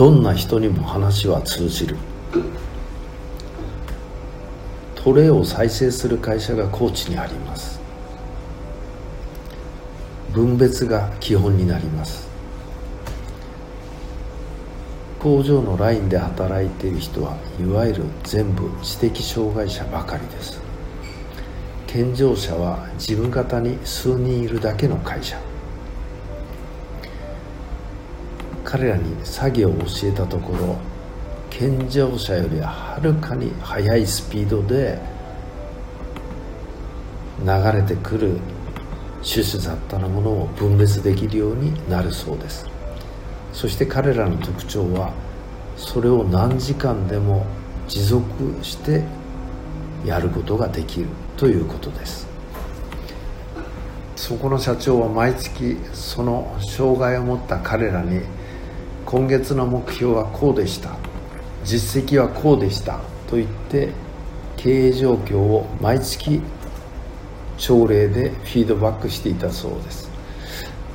どんな人にも話は通じる。トレを再生する会社が高知にあります。分別が基本になります。工場のラインで働いている人はいわゆる全部知的障害者ばかりです。健常者は自分方に数人いるだけの会社。彼らに作業を教えたところ健常者よりはるかに速いスピードで流れてくる種子雑多なものを分別できるようになるそうです。そして彼らの特徴はそれを何時間でも持続してやることができるということです。そこの社長は毎月その障害を持った彼らに今月の目標はこうでした。実績はこうでしたと言って経営状況を毎月朝礼でフィードバックしていたそうです。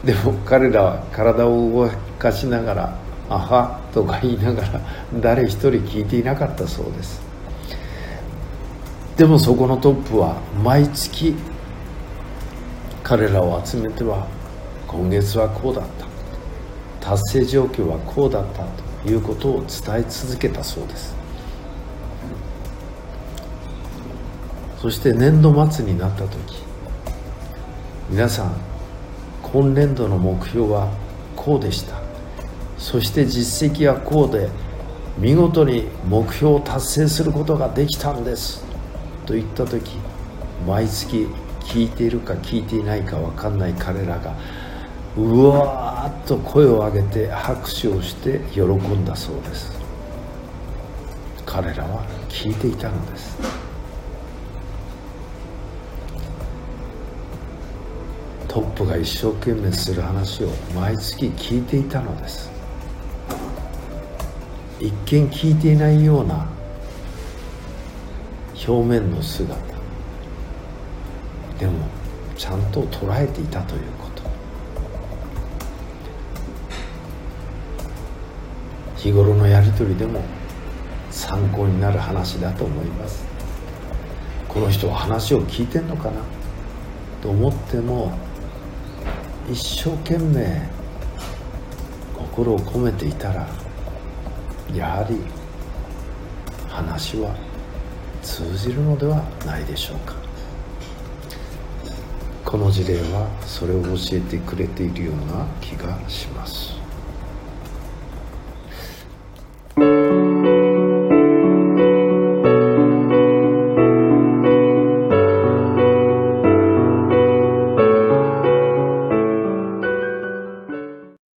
でも彼らは体を動かしながら「あは」とか言いながら誰一人聞いていなかったそうです。でもそこのトップは毎月彼らを集めては今月はこうだった。達成状況はこうだったということを伝え続けたそうです。そして年度末になった時皆さん今年度の目標はこうでした。そして実績はこうで見事に目標を達成することができたんです。と言った時毎月聞いているか聞いていないか分かんない彼らがうわーっと声を上げて拍手をして喜んだそうです。彼らは聞いていたのです。トップが一生懸命する話を毎月聞いていたのです。一見聞いていないような表面の姿。でもちゃんと捉えていたということ。日頃のやり取りでも参考になる話だと思います。この人は話を聞いてんのかな？と思っても一生懸命心を込めていたらやはり話は通じるのではないでしょうか。この事例はそれを教えてくれているような気がします。